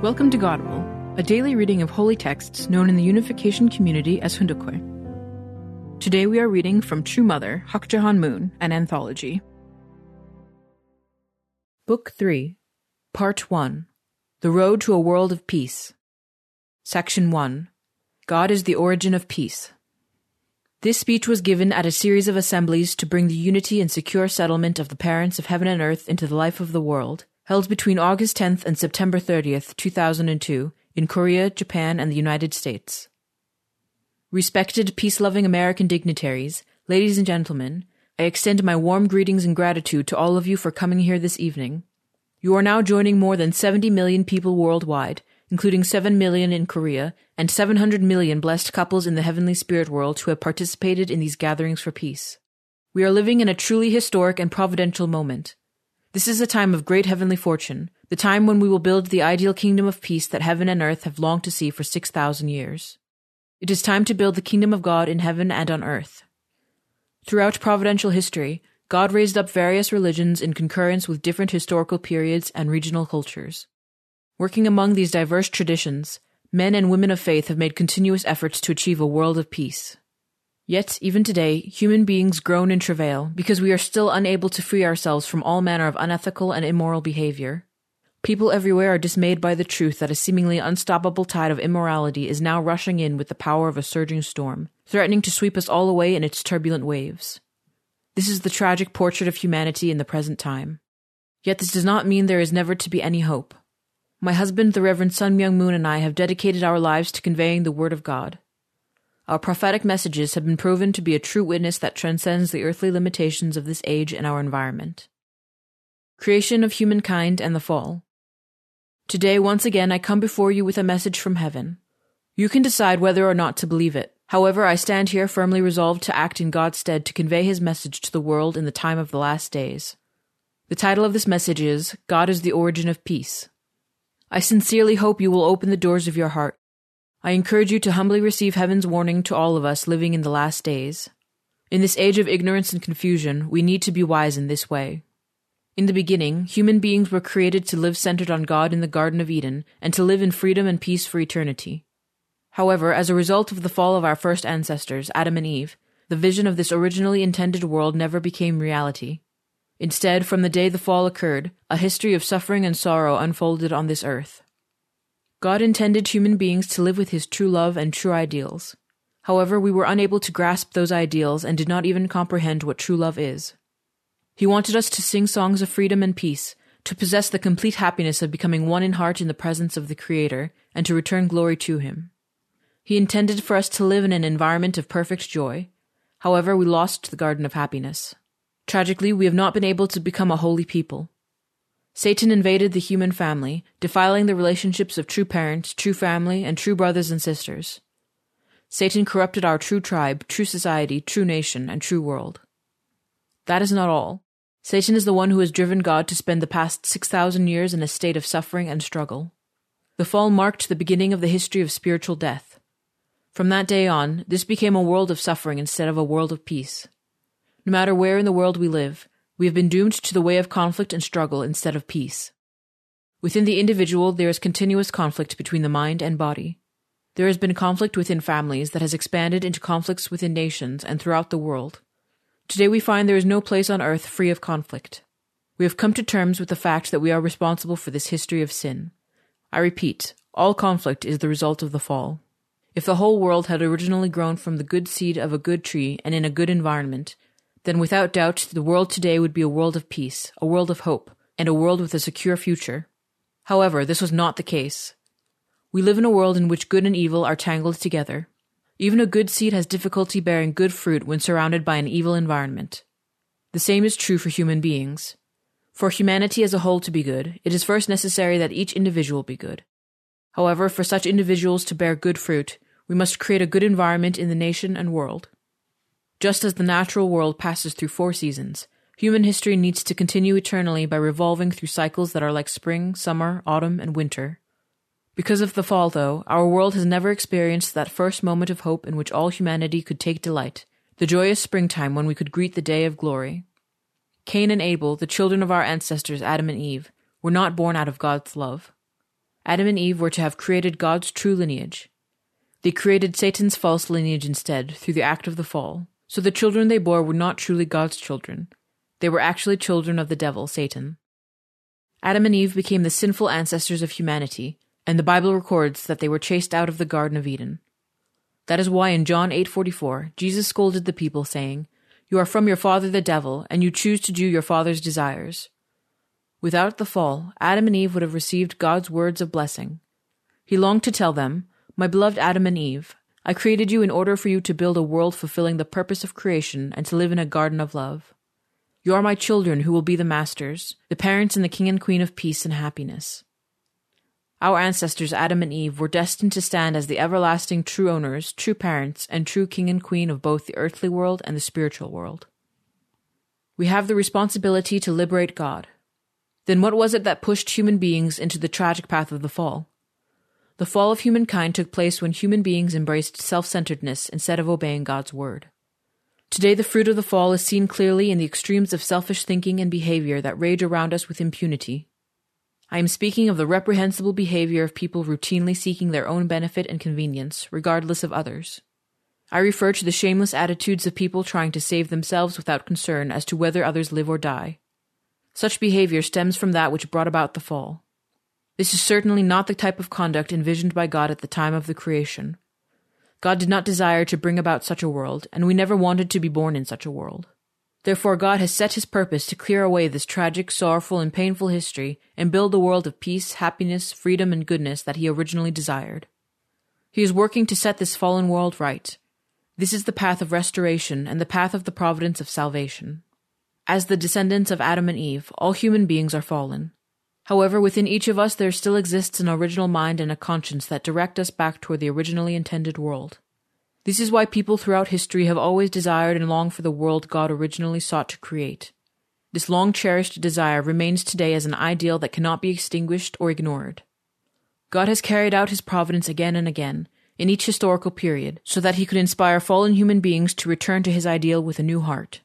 Welcome to Godible, a daily reading of holy texts known in the unification community as Hoon Dok Hwe. Today we are reading from True Mother, Hak Ja Han Moon, an anthology. Book 3, Part 1 The Road to a World of Peace. Section 1 God is the Origin of Peace. This speech was given at a series of assemblies to bring the unity and secure settlement of the parents of heaven and earth into the life of the world held between August 10th and September 30th, 2002, in Korea, Japan, and the United States. Respected peace loving American dignitaries, ladies and gentlemen, I extend my warm greetings and gratitude to all of you for coming here this evening. You are now joining more than 70 million people worldwide, including 7 million in Korea and 700 million blessed couples in the heavenly spirit world who have participated in these gatherings for peace. We are living in a truly historic and providential moment. This is a time of great heavenly fortune, the time when we will build the ideal kingdom of peace that heaven and earth have longed to see for 6,000 years. It is time to build the kingdom of God in heaven and on earth. Throughout providential history, God raised up various religions in concurrence with different historical periods and regional cultures. Working among these diverse traditions, men and women of faith have made continuous efforts to achieve a world of peace. Yet, even today, human beings groan and travail because we are still unable to free ourselves from all manner of unethical and immoral behavior. People everywhere are dismayed by the truth that a seemingly unstoppable tide of immorality is now rushing in with the power of a surging storm, threatening to sweep us all away in its turbulent waves. This is the tragic portrait of humanity in the present time. Yet this does not mean there is never to be any hope. My husband, the Reverend Sun Myung Moon, and I have dedicated our lives to conveying the Word of God. Our prophetic messages have been proven to be a true witness that transcends the earthly limitations of this age and our environment. Creation of humankind and the fall. Today, once again, I come before you with a message from heaven. You can decide whether or not to believe it. However, I stand here firmly resolved to act in God's stead to convey his message to the world in the time of the last days. The title of this message is God is the Origin of Peace. I sincerely hope you will open the doors of your heart I encourage you to humbly receive heaven's warning to all of us living in the last days. In this age of ignorance and confusion, we need to be wise in this way. In the beginning, human beings were created to live centered on God in the Garden of Eden and to live in freedom and peace for eternity. However, as a result of the fall of our first ancestors, Adam and Eve, the vision of this originally intended world never became reality. Instead, from the day the fall occurred, a history of suffering and sorrow unfolded on this earth. God intended human beings to live with his true love and true ideals. However, we were unable to grasp those ideals and did not even comprehend what true love is. He wanted us to sing songs of freedom and peace, to possess the complete happiness of becoming one in heart in the presence of the Creator, and to return glory to Him. He intended for us to live in an environment of perfect joy. However, we lost the garden of happiness. Tragically, we have not been able to become a holy people. Satan invaded the human family, defiling the relationships of true parents, true family, and true brothers and sisters. Satan corrupted our true tribe, true society, true nation, and true world. That is not all. Satan is the one who has driven God to spend the past 6,000 years in a state of suffering and struggle. The fall marked the beginning of the history of spiritual death. From that day on, this became a world of suffering instead of a world of peace. No matter where in the world we live, we have been doomed to the way of conflict and struggle instead of peace. Within the individual, there is continuous conflict between the mind and body. There has been conflict within families that has expanded into conflicts within nations and throughout the world. Today we find there is no place on earth free of conflict. We have come to terms with the fact that we are responsible for this history of sin. I repeat, all conflict is the result of the fall. If the whole world had originally grown from the good seed of a good tree and in a good environment, then without doubt the world today would be a world of peace, a world of hope, and a world with a secure future. However, this was not the case. We live in a world in which good and evil are tangled together. Even a good seed has difficulty bearing good fruit when surrounded by an evil environment. The same is true for human beings. For humanity as a whole to be good, it is first necessary that each individual be good. However, for such individuals to bear good fruit, we must create a good environment in the nation and world. Just as the natural world passes through four seasons, human history needs to continue eternally by revolving through cycles that are like spring, summer, autumn, and winter. Because of the fall, though, our world has never experienced that first moment of hope in which all humanity could take delight, the joyous springtime when we could greet the day of glory. Cain and Abel, the children of our ancestors Adam and Eve, were not born out of God's love. Adam and Eve were to have created God's true lineage. They created Satan's false lineage instead through the act of the fall, so the children they bore were not truly God's children. They were actually children of the devil, Satan. Adam and Eve became the sinful ancestors of humanity, and the Bible records that they were chased out of the Garden of Eden. That is why in John 8:44, Jesus scolded the people saying, "You are from your father the devil, and you choose to do your father's desires." Without the fall, Adam and Eve would have received God's words of blessing. He longed to tell them, My beloved Adam and Eve, I created you in order for you to build a world fulfilling the purpose of creation and to live in a garden of love. You are my children who will be the masters, the parents and the king and queen of peace and happiness. Our ancestors Adam and Eve were destined to stand as the everlasting true owners, true parents, and true king and queen of both the earthly world and the spiritual world. We have the responsibility to liberate God, then what was it that pushed human beings into the tragic path of the fall? The fall of humankind took place when human beings embraced self centeredness instead of obeying God's word. Today, the fruit of the fall is seen clearly in the extremes of selfish thinking and behavior that rage around us with impunity. I am speaking of the reprehensible behavior of people routinely seeking their own benefit and convenience, regardless of others. I refer to the shameless attitudes of people trying to save themselves without concern as to whether others live or die. Such behavior stems from that which brought about the fall. This is certainly not the type of conduct envisioned by God at the time of the creation. God did not desire to bring about such a world, and we never wanted to be born in such a world. Therefore, God has set his purpose to clear away this tragic, sorrowful, and painful history and build the world of peace, happiness, freedom, and goodness that he originally desired. He is working to set this fallen world right. This is the path of restoration and the path of the providence of salvation. As the descendants of Adam and Eve, all human beings are fallen. However, within each of us there still exists an original mind and a conscience that direct us back toward the originally intended world. This is why people throughout history have always desired and longed for the world God originally sought to create. This long cherished desire remains today as an ideal that cannot be extinguished or ignored. God has carried out his providence again and again, in each historical period, so that he could inspire fallen human beings to return to his ideal with a new heart.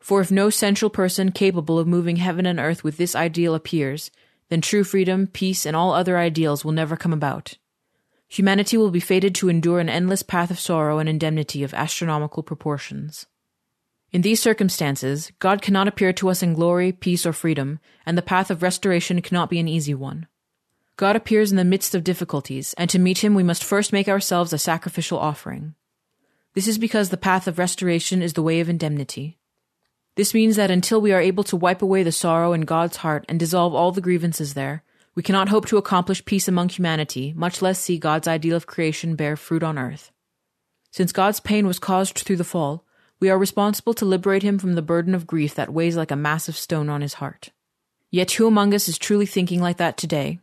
For if no central person capable of moving heaven and earth with this ideal appears, then true freedom, peace, and all other ideals will never come about. Humanity will be fated to endure an endless path of sorrow and indemnity of astronomical proportions. In these circumstances, God cannot appear to us in glory, peace, or freedom, and the path of restoration cannot be an easy one. God appears in the midst of difficulties, and to meet him we must first make ourselves a sacrificial offering. This is because the path of restoration is the way of indemnity. This means that until we are able to wipe away the sorrow in God's heart and dissolve all the grievances there, we cannot hope to accomplish peace among humanity, much less see God's ideal of creation bear fruit on earth. Since God's pain was caused through the fall, we are responsible to liberate him from the burden of grief that weighs like a massive stone on his heart. Yet who among us is truly thinking like that today?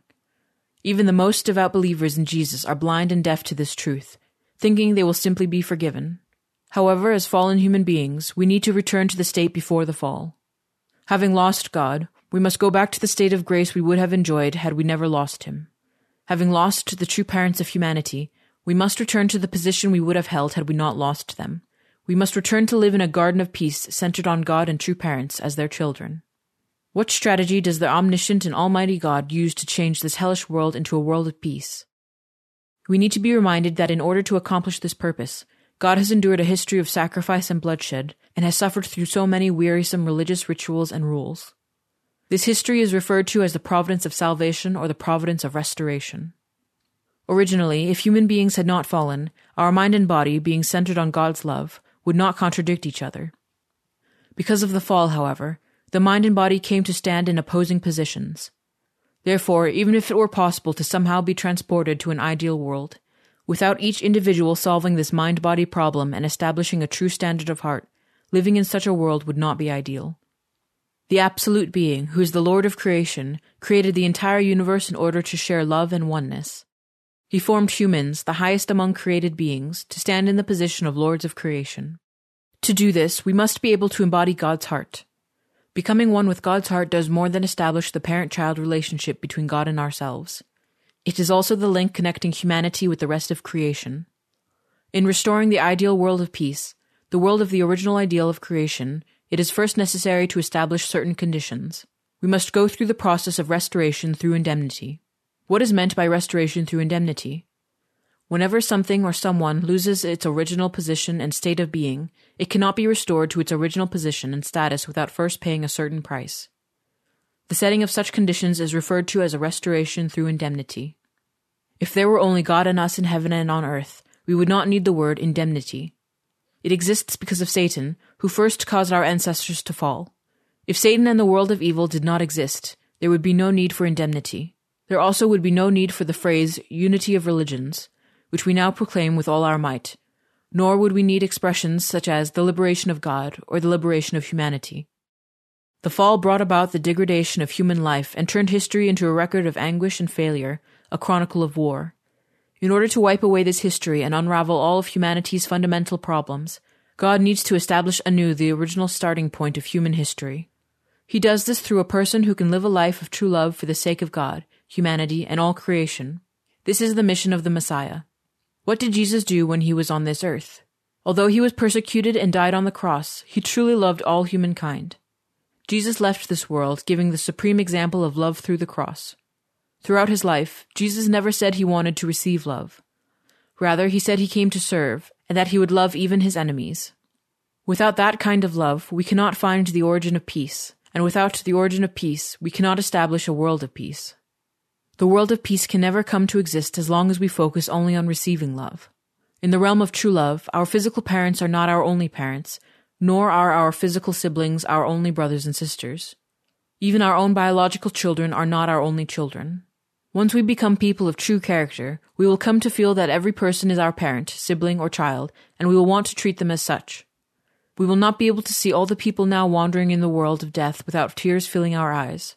Even the most devout believers in Jesus are blind and deaf to this truth, thinking they will simply be forgiven. However, as fallen human beings, we need to return to the state before the fall. Having lost God, we must go back to the state of grace we would have enjoyed had we never lost Him. Having lost the true parents of humanity, we must return to the position we would have held had we not lost them. We must return to live in a garden of peace centered on God and true parents as their children. What strategy does the omniscient and almighty God use to change this hellish world into a world of peace? We need to be reminded that in order to accomplish this purpose, God has endured a history of sacrifice and bloodshed, and has suffered through so many wearisome religious rituals and rules. This history is referred to as the providence of salvation or the providence of restoration. Originally, if human beings had not fallen, our mind and body, being centered on God's love, would not contradict each other. Because of the fall, however, the mind and body came to stand in opposing positions. Therefore, even if it were possible to somehow be transported to an ideal world, Without each individual solving this mind body problem and establishing a true standard of heart, living in such a world would not be ideal. The Absolute Being, who is the Lord of creation, created the entire universe in order to share love and oneness. He formed humans, the highest among created beings, to stand in the position of lords of creation. To do this, we must be able to embody God's heart. Becoming one with God's heart does more than establish the parent child relationship between God and ourselves. It is also the link connecting humanity with the rest of creation. In restoring the ideal world of peace, the world of the original ideal of creation, it is first necessary to establish certain conditions. We must go through the process of restoration through indemnity. What is meant by restoration through indemnity? Whenever something or someone loses its original position and state of being, it cannot be restored to its original position and status without first paying a certain price. The setting of such conditions is referred to as a restoration through indemnity. If there were only God and us in heaven and on earth, we would not need the word indemnity. It exists because of Satan, who first caused our ancestors to fall. If Satan and the world of evil did not exist, there would be no need for indemnity. There also would be no need for the phrase unity of religions, which we now proclaim with all our might, nor would we need expressions such as the liberation of God or the liberation of humanity. The fall brought about the degradation of human life and turned history into a record of anguish and failure, a chronicle of war. In order to wipe away this history and unravel all of humanity's fundamental problems, God needs to establish anew the original starting point of human history. He does this through a person who can live a life of true love for the sake of God, humanity, and all creation. This is the mission of the Messiah. What did Jesus do when he was on this earth? Although he was persecuted and died on the cross, he truly loved all humankind. Jesus left this world giving the supreme example of love through the cross. Throughout his life, Jesus never said he wanted to receive love. Rather, he said he came to serve, and that he would love even his enemies. Without that kind of love, we cannot find the origin of peace, and without the origin of peace, we cannot establish a world of peace. The world of peace can never come to exist as long as we focus only on receiving love. In the realm of true love, our physical parents are not our only parents, nor are our physical siblings our only brothers and sisters. Even our own biological children are not our only children. Once we become people of true character, we will come to feel that every person is our parent, sibling, or child, and we will want to treat them as such. We will not be able to see all the people now wandering in the world of death without tears filling our eyes.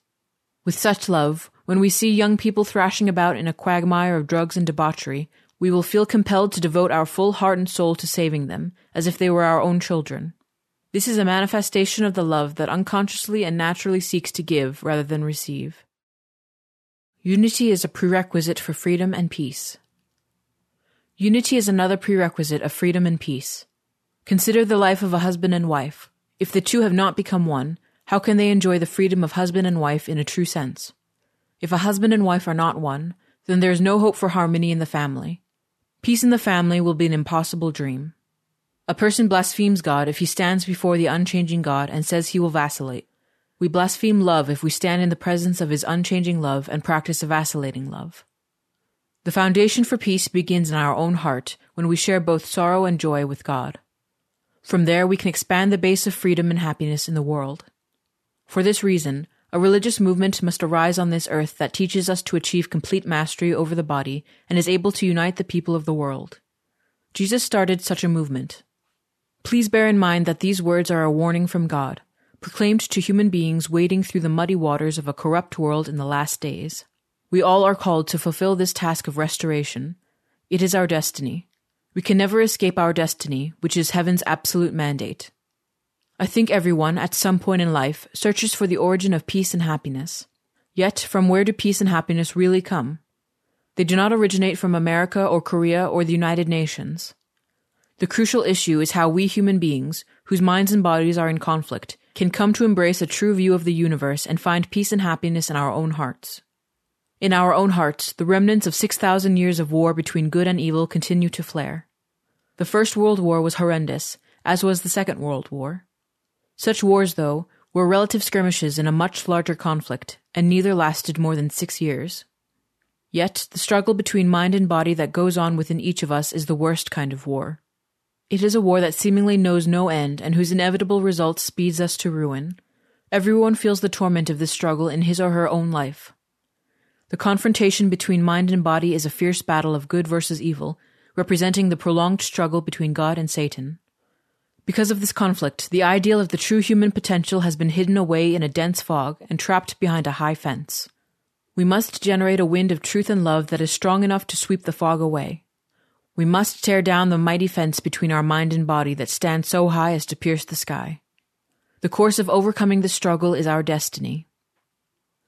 With such love, when we see young people thrashing about in a quagmire of drugs and debauchery, we will feel compelled to devote our full heart and soul to saving them, as if they were our own children. This is a manifestation of the love that unconsciously and naturally seeks to give rather than receive. Unity is a prerequisite for freedom and peace. Unity is another prerequisite of freedom and peace. Consider the life of a husband and wife. If the two have not become one, how can they enjoy the freedom of husband and wife in a true sense? If a husband and wife are not one, then there is no hope for harmony in the family. Peace in the family will be an impossible dream. A person blasphemes God if he stands before the unchanging God and says he will vacillate. We blaspheme love if we stand in the presence of his unchanging love and practice a vacillating love. The foundation for peace begins in our own heart when we share both sorrow and joy with God. From there, we can expand the base of freedom and happiness in the world. For this reason, a religious movement must arise on this earth that teaches us to achieve complete mastery over the body and is able to unite the people of the world. Jesus started such a movement. Please bear in mind that these words are a warning from God, proclaimed to human beings wading through the muddy waters of a corrupt world in the last days. We all are called to fulfill this task of restoration. It is our destiny. We can never escape our destiny, which is heaven's absolute mandate. I think everyone, at some point in life, searches for the origin of peace and happiness. Yet, from where do peace and happiness really come? They do not originate from America or Korea or the United Nations. The crucial issue is how we human beings, whose minds and bodies are in conflict, can come to embrace a true view of the universe and find peace and happiness in our own hearts. In our own hearts, the remnants of 6,000 years of war between good and evil continue to flare. The First World War was horrendous, as was the Second World War. Such wars, though, were relative skirmishes in a much larger conflict, and neither lasted more than six years. Yet, the struggle between mind and body that goes on within each of us is the worst kind of war. It is a war that seemingly knows no end and whose inevitable result speeds us to ruin. Everyone feels the torment of this struggle in his or her own life. The confrontation between mind and body is a fierce battle of good versus evil, representing the prolonged struggle between God and Satan. Because of this conflict, the ideal of the true human potential has been hidden away in a dense fog and trapped behind a high fence. We must generate a wind of truth and love that is strong enough to sweep the fog away. We must tear down the mighty fence between our mind and body that stands so high as to pierce the sky. The course of overcoming the struggle is our destiny.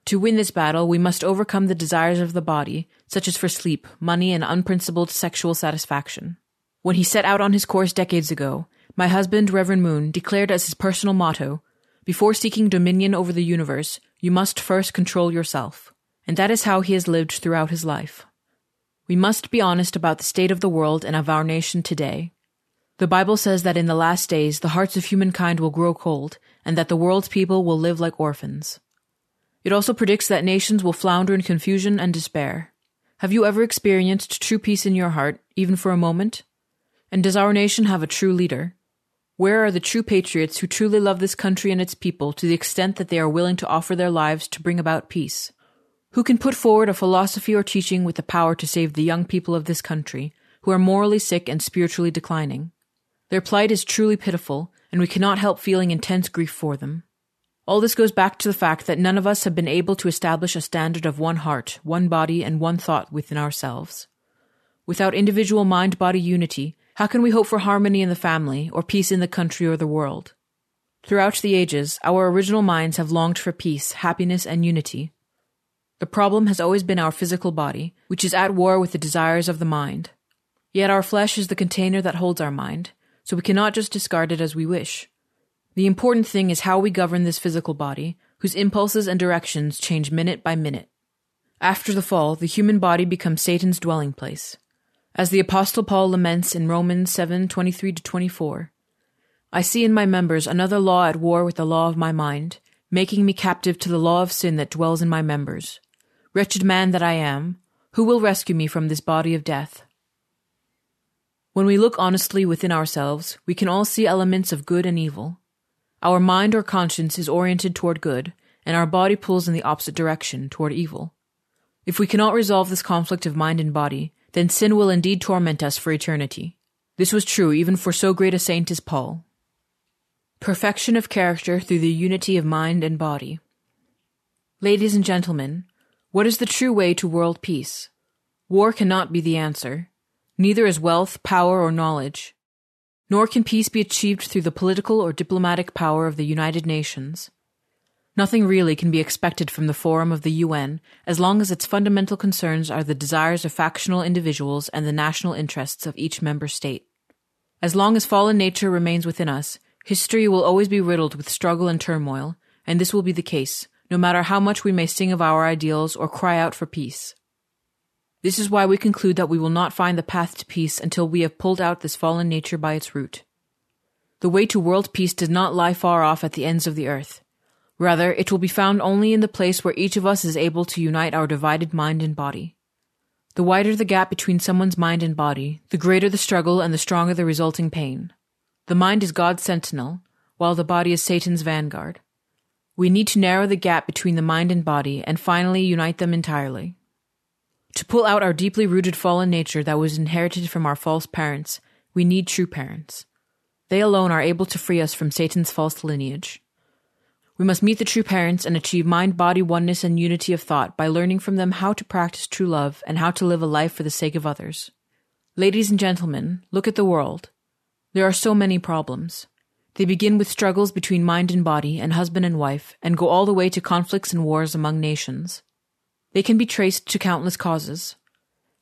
To win this battle, we must overcome the desires of the body, such as for sleep, money, and unprincipled sexual satisfaction. When he set out on his course decades ago, my husband, Reverend Moon, declared as his personal motto Before seeking dominion over the universe, you must first control yourself. and that is how he has lived throughout his life. We must be honest about the state of the world and of our nation today. The Bible says that in the last days the hearts of humankind will grow cold, and that the world's people will live like orphans. It also predicts that nations will flounder in confusion and despair. Have you ever experienced true peace in your heart, even for a moment? And does our nation have a true leader? Where are the true patriots who truly love this country and its people to the extent that they are willing to offer their lives to bring about peace? Who can put forward a philosophy or teaching with the power to save the young people of this country, who are morally sick and spiritually declining? Their plight is truly pitiful, and we cannot help feeling intense grief for them. All this goes back to the fact that none of us have been able to establish a standard of one heart, one body, and one thought within ourselves. Without individual mind body unity, how can we hope for harmony in the family, or peace in the country or the world? Throughout the ages, our original minds have longed for peace, happiness, and unity, the problem has always been our physical body, which is at war with the desires of the mind. Yet our flesh is the container that holds our mind, so we cannot just discard it as we wish. The important thing is how we govern this physical body, whose impulses and directions change minute by minute. After the fall, the human body becomes Satan's dwelling place. As the apostle Paul laments in Romans 7:23 to 24, I see in my members another law at war with the law of my mind, making me captive to the law of sin that dwells in my members. Wretched man that I am, who will rescue me from this body of death? When we look honestly within ourselves, we can all see elements of good and evil. Our mind or conscience is oriented toward good, and our body pulls in the opposite direction, toward evil. If we cannot resolve this conflict of mind and body, then sin will indeed torment us for eternity. This was true even for so great a saint as Paul. Perfection of character through the unity of mind and body. Ladies and gentlemen, what is the true way to world peace? War cannot be the answer. Neither is wealth, power, or knowledge. Nor can peace be achieved through the political or diplomatic power of the United Nations. Nothing really can be expected from the Forum of the UN as long as its fundamental concerns are the desires of factional individuals and the national interests of each member state. As long as fallen nature remains within us, history will always be riddled with struggle and turmoil, and this will be the case, no matter how much we may sing of our ideals or cry out for peace. This is why we conclude that we will not find the path to peace until we have pulled out this fallen nature by its root. The way to world peace does not lie far off at the ends of the earth. Rather, it will be found only in the place where each of us is able to unite our divided mind and body. The wider the gap between someone's mind and body, the greater the struggle and the stronger the resulting pain. The mind is God's sentinel, while the body is Satan's vanguard. We need to narrow the gap between the mind and body and finally unite them entirely. To pull out our deeply rooted fallen nature that was inherited from our false parents, we need true parents. They alone are able to free us from Satan's false lineage. We must meet the true parents and achieve mind body oneness and unity of thought by learning from them how to practice true love and how to live a life for the sake of others. Ladies and gentlemen, look at the world. There are so many problems. They begin with struggles between mind and body and husband and wife and go all the way to conflicts and wars among nations. They can be traced to countless causes.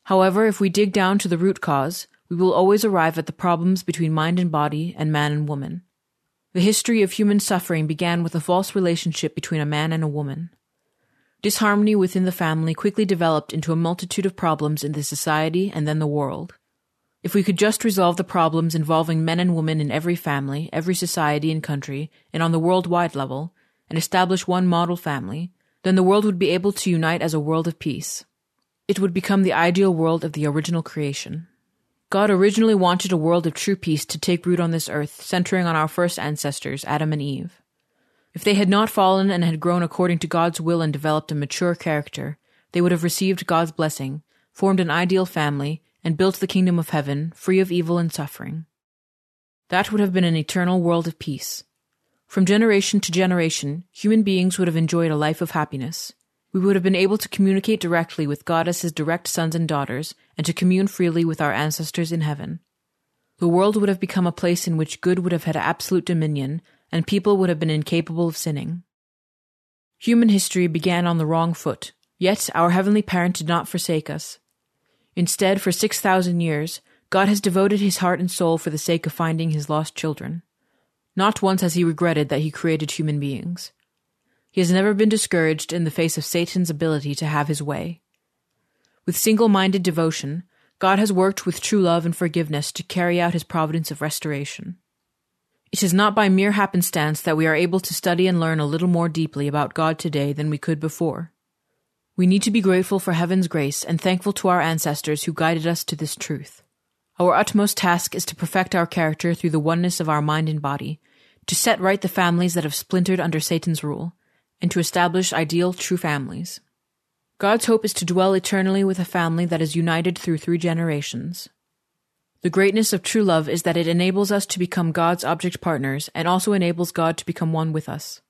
However, if we dig down to the root cause, we will always arrive at the problems between mind and body and man and woman. The history of human suffering began with a false relationship between a man and a woman. Disharmony within the family quickly developed into a multitude of problems in the society and then the world. If we could just resolve the problems involving men and women in every family, every society and country, and on the worldwide level, and establish one model family, then the world would be able to unite as a world of peace. It would become the ideal world of the original creation. God originally wanted a world of true peace to take root on this earth, centering on our first ancestors, Adam and Eve. If they had not fallen and had grown according to God's will and developed a mature character, they would have received God's blessing, formed an ideal family, and built the kingdom of heaven, free of evil and suffering. That would have been an eternal world of peace. From generation to generation, human beings would have enjoyed a life of happiness. We would have been able to communicate directly with God as his direct sons and daughters, and to commune freely with our ancestors in heaven. The world would have become a place in which good would have had absolute dominion, and people would have been incapable of sinning. Human history began on the wrong foot, yet our heavenly parent did not forsake us. Instead, for 6,000 years, God has devoted his heart and soul for the sake of finding his lost children. Not once has he regretted that he created human beings. He has never been discouraged in the face of Satan's ability to have his way. With single minded devotion, God has worked with true love and forgiveness to carry out his providence of restoration. It is not by mere happenstance that we are able to study and learn a little more deeply about God today than we could before. We need to be grateful for heaven's grace and thankful to our ancestors who guided us to this truth. Our utmost task is to perfect our character through the oneness of our mind and body, to set right the families that have splintered under Satan's rule, and to establish ideal true families. God's hope is to dwell eternally with a family that is united through three generations. The greatness of true love is that it enables us to become God's object partners and also enables God to become one with us.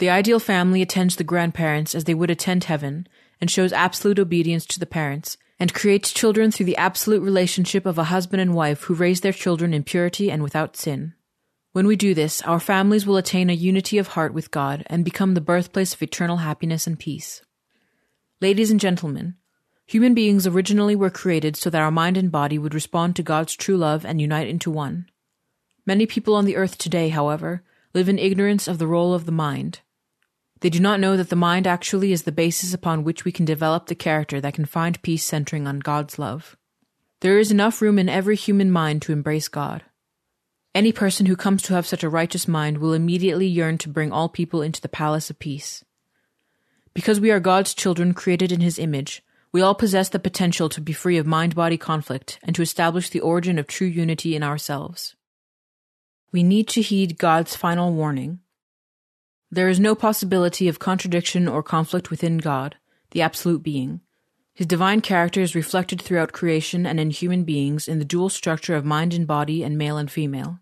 The ideal family attends the grandparents as they would attend heaven and shows absolute obedience to the parents and creates children through the absolute relationship of a husband and wife who raise their children in purity and without sin. When we do this, our families will attain a unity of heart with God and become the birthplace of eternal happiness and peace. Ladies and gentlemen, human beings originally were created so that our mind and body would respond to God's true love and unite into one. Many people on the earth today, however, live in ignorance of the role of the mind. They do not know that the mind actually is the basis upon which we can develop the character that can find peace centering on God's love. There is enough room in every human mind to embrace God. Any person who comes to have such a righteous mind will immediately yearn to bring all people into the palace of peace. Because we are God's children created in His image, we all possess the potential to be free of mind body conflict and to establish the origin of true unity in ourselves. We need to heed God's final warning. There is no possibility of contradiction or conflict within God, the absolute being. His divine character is reflected throughout creation and in human beings in the dual structure of mind and body and male and female.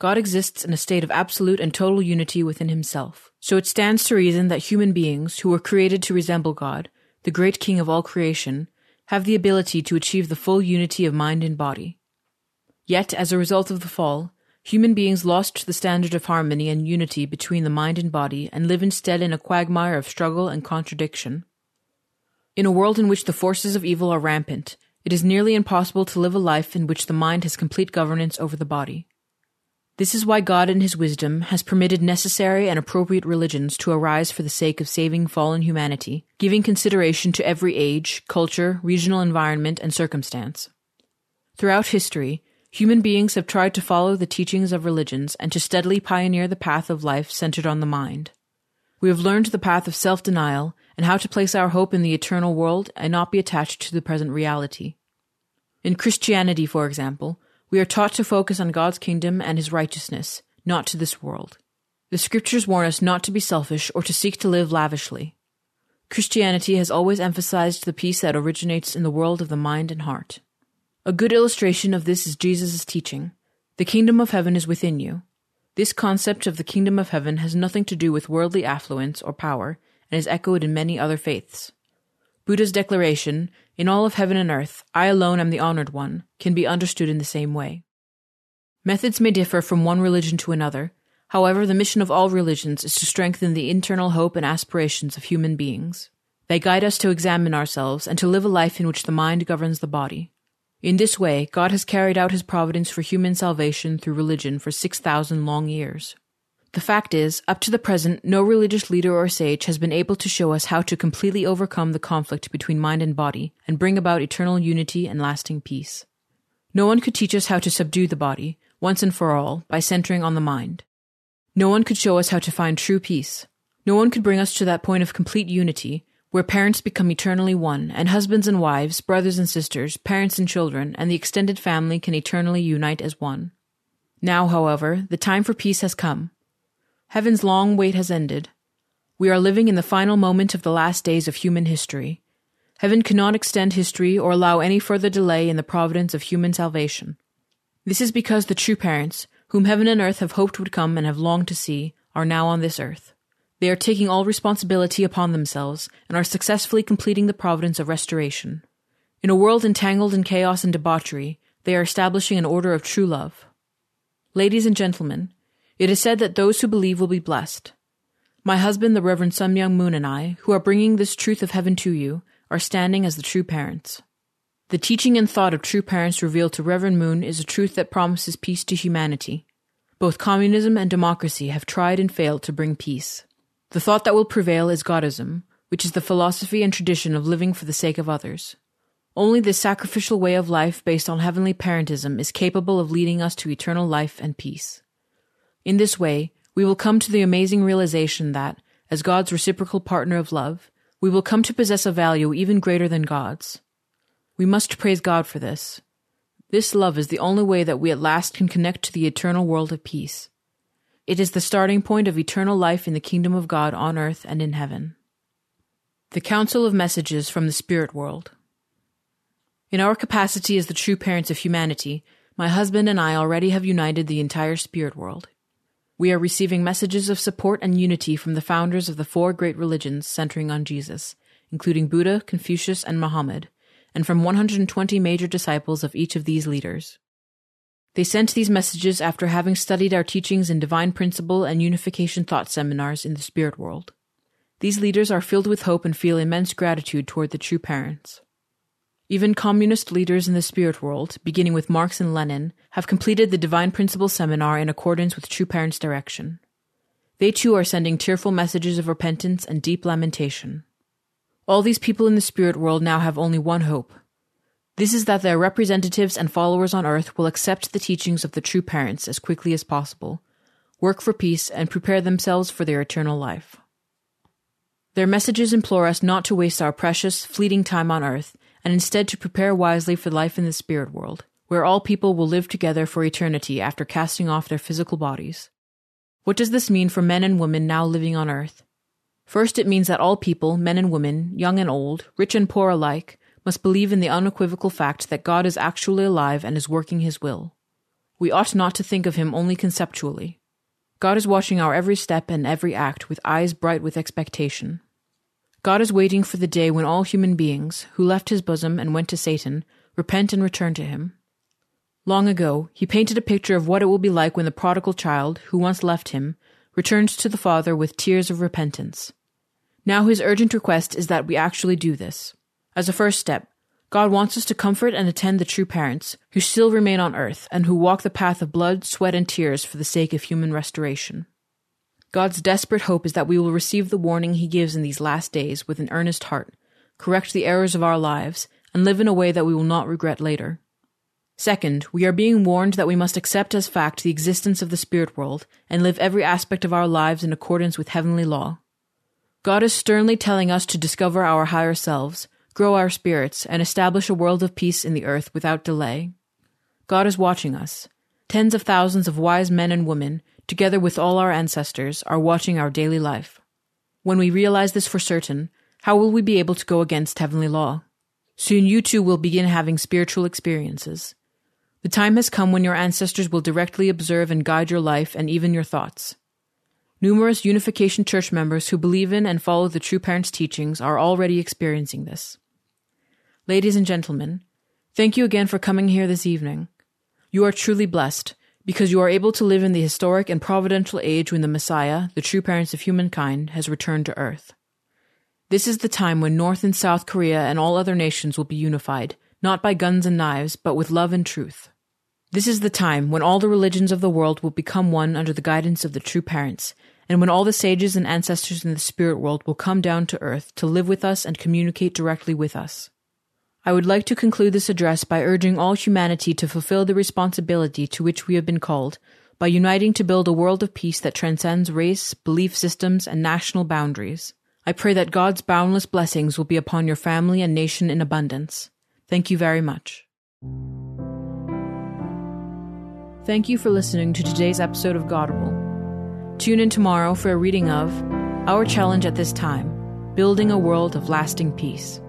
God exists in a state of absolute and total unity within himself. So it stands to reason that human beings, who were created to resemble God, the great King of all creation, have the ability to achieve the full unity of mind and body. Yet, as a result of the fall, human beings lost the standard of harmony and unity between the mind and body and live instead in a quagmire of struggle and contradiction. In a world in which the forces of evil are rampant, it is nearly impossible to live a life in which the mind has complete governance over the body. This is why God, in His wisdom, has permitted necessary and appropriate religions to arise for the sake of saving fallen humanity, giving consideration to every age, culture, regional environment, and circumstance. Throughout history, human beings have tried to follow the teachings of religions and to steadily pioneer the path of life centered on the mind. We have learned the path of self denial and how to place our hope in the eternal world and not be attached to the present reality. In Christianity, for example, we are taught to focus on God's kingdom and his righteousness, not to this world. The scriptures warn us not to be selfish or to seek to live lavishly. Christianity has always emphasized the peace that originates in the world of the mind and heart. A good illustration of this is Jesus' teaching The kingdom of heaven is within you. This concept of the kingdom of heaven has nothing to do with worldly affluence or power and is echoed in many other faiths. Buddha's declaration, in all of heaven and earth, I alone am the honored one, can be understood in the same way. Methods may differ from one religion to another. However, the mission of all religions is to strengthen the internal hope and aspirations of human beings. They guide us to examine ourselves and to live a life in which the mind governs the body. In this way, God has carried out his providence for human salvation through religion for 6,000 long years. The fact is, up to the present, no religious leader or sage has been able to show us how to completely overcome the conflict between mind and body and bring about eternal unity and lasting peace. No one could teach us how to subdue the body, once and for all, by centering on the mind. No one could show us how to find true peace. No one could bring us to that point of complete unity, where parents become eternally one, and husbands and wives, brothers and sisters, parents and children, and the extended family can eternally unite as one. Now, however, the time for peace has come. Heaven's long wait has ended. We are living in the final moment of the last days of human history. Heaven cannot extend history or allow any further delay in the providence of human salvation. This is because the true parents, whom heaven and earth have hoped would come and have longed to see, are now on this earth. They are taking all responsibility upon themselves and are successfully completing the providence of restoration. In a world entangled in chaos and debauchery, they are establishing an order of true love. Ladies and gentlemen, it is said that those who believe will be blessed. My husband, the Reverend Sun Myung Moon, and I, who are bringing this truth of heaven to you, are standing as the true parents. The teaching and thought of true parents revealed to Reverend Moon is a truth that promises peace to humanity. Both communism and democracy have tried and failed to bring peace. The thought that will prevail is Godism, which is the philosophy and tradition of living for the sake of others. Only this sacrificial way of life based on heavenly parentism is capable of leading us to eternal life and peace. In this way, we will come to the amazing realization that, as God's reciprocal partner of love, we will come to possess a value even greater than God's. We must praise God for this. This love is the only way that we at last can connect to the eternal world of peace. It is the starting point of eternal life in the kingdom of God on earth and in heaven. The Council of Messages from the Spirit World. In our capacity as the true parents of humanity, my husband and I already have united the entire spirit world. We are receiving messages of support and unity from the founders of the four great religions centering on Jesus, including Buddha, Confucius, and Muhammad, and from 120 major disciples of each of these leaders. They sent these messages after having studied our teachings in divine principle and unification thought seminars in the spirit world. These leaders are filled with hope and feel immense gratitude toward the true parents. Even communist leaders in the spirit world, beginning with Marx and Lenin, have completed the Divine Principle seminar in accordance with True Parents' direction. They too are sending tearful messages of repentance and deep lamentation. All these people in the spirit world now have only one hope. This is that their representatives and followers on earth will accept the teachings of the true parents as quickly as possible, work for peace, and prepare themselves for their eternal life. Their messages implore us not to waste our precious, fleeting time on earth and instead to prepare wisely for life in the spirit world, where all people will live together for eternity after casting off their physical bodies. What does this mean for men and women now living on earth? First, it means that all people, men and women, young and old, rich and poor alike, must believe in the unequivocal fact that God is actually alive and is working his will. We ought not to think of him only conceptually. God is watching our every step and every act with eyes bright with expectation. God is waiting for the day when all human beings, who left his bosom and went to Satan, repent and return to him. Long ago, he painted a picture of what it will be like when the prodigal child, who once left him, returns to the Father with tears of repentance. Now his urgent request is that we actually do this. As a first step, God wants us to comfort and attend the true parents, who still remain on earth and who walk the path of blood, sweat, and tears for the sake of human restoration. God's desperate hope is that we will receive the warning he gives in these last days with an earnest heart, correct the errors of our lives, and live in a way that we will not regret later. Second, we are being warned that we must accept as fact the existence of the spirit world and live every aspect of our lives in accordance with heavenly law. God is sternly telling us to discover our higher selves, grow our spirits, and establish a world of peace in the earth without delay. God is watching us. Tens of thousands of wise men and women together with all our ancestors, are watching our daily life. When we realize this for certain, how will we be able to go against heavenly law? Soon you too will begin having spiritual experiences. The time has come when your ancestors will directly observe and guide your life and even your thoughts. Numerous Unification Church members who believe in and follow the True Parents' teachings are already experiencing this. Ladies and gentlemen, thank you again for coming here this evening. You are truly blessed because you are able to live in the historic and providential age when the Messiah, the true parents of humankind, has returned to earth. This is the time when North and South Korea and all other nations will be unified, not by guns and knives, but with love and truth. This is the time when all the religions of the world will become one under the guidance of the true parents, and when all the sages and ancestors in the spirit world will come down to earth to live with us and communicate directly with us. I would like to conclude this address by urging all humanity to fulfill the responsibility to which we have been called by uniting to build a world of peace that transcends race, belief systems, and national boundaries. I pray that God's boundless blessings will be upon your family and nation in abundance. Thank you very much. Thank you for listening to today's episode of Godible. Tune in tomorrow for a reading of Our Challenge at This Time Building a World of Lasting Peace.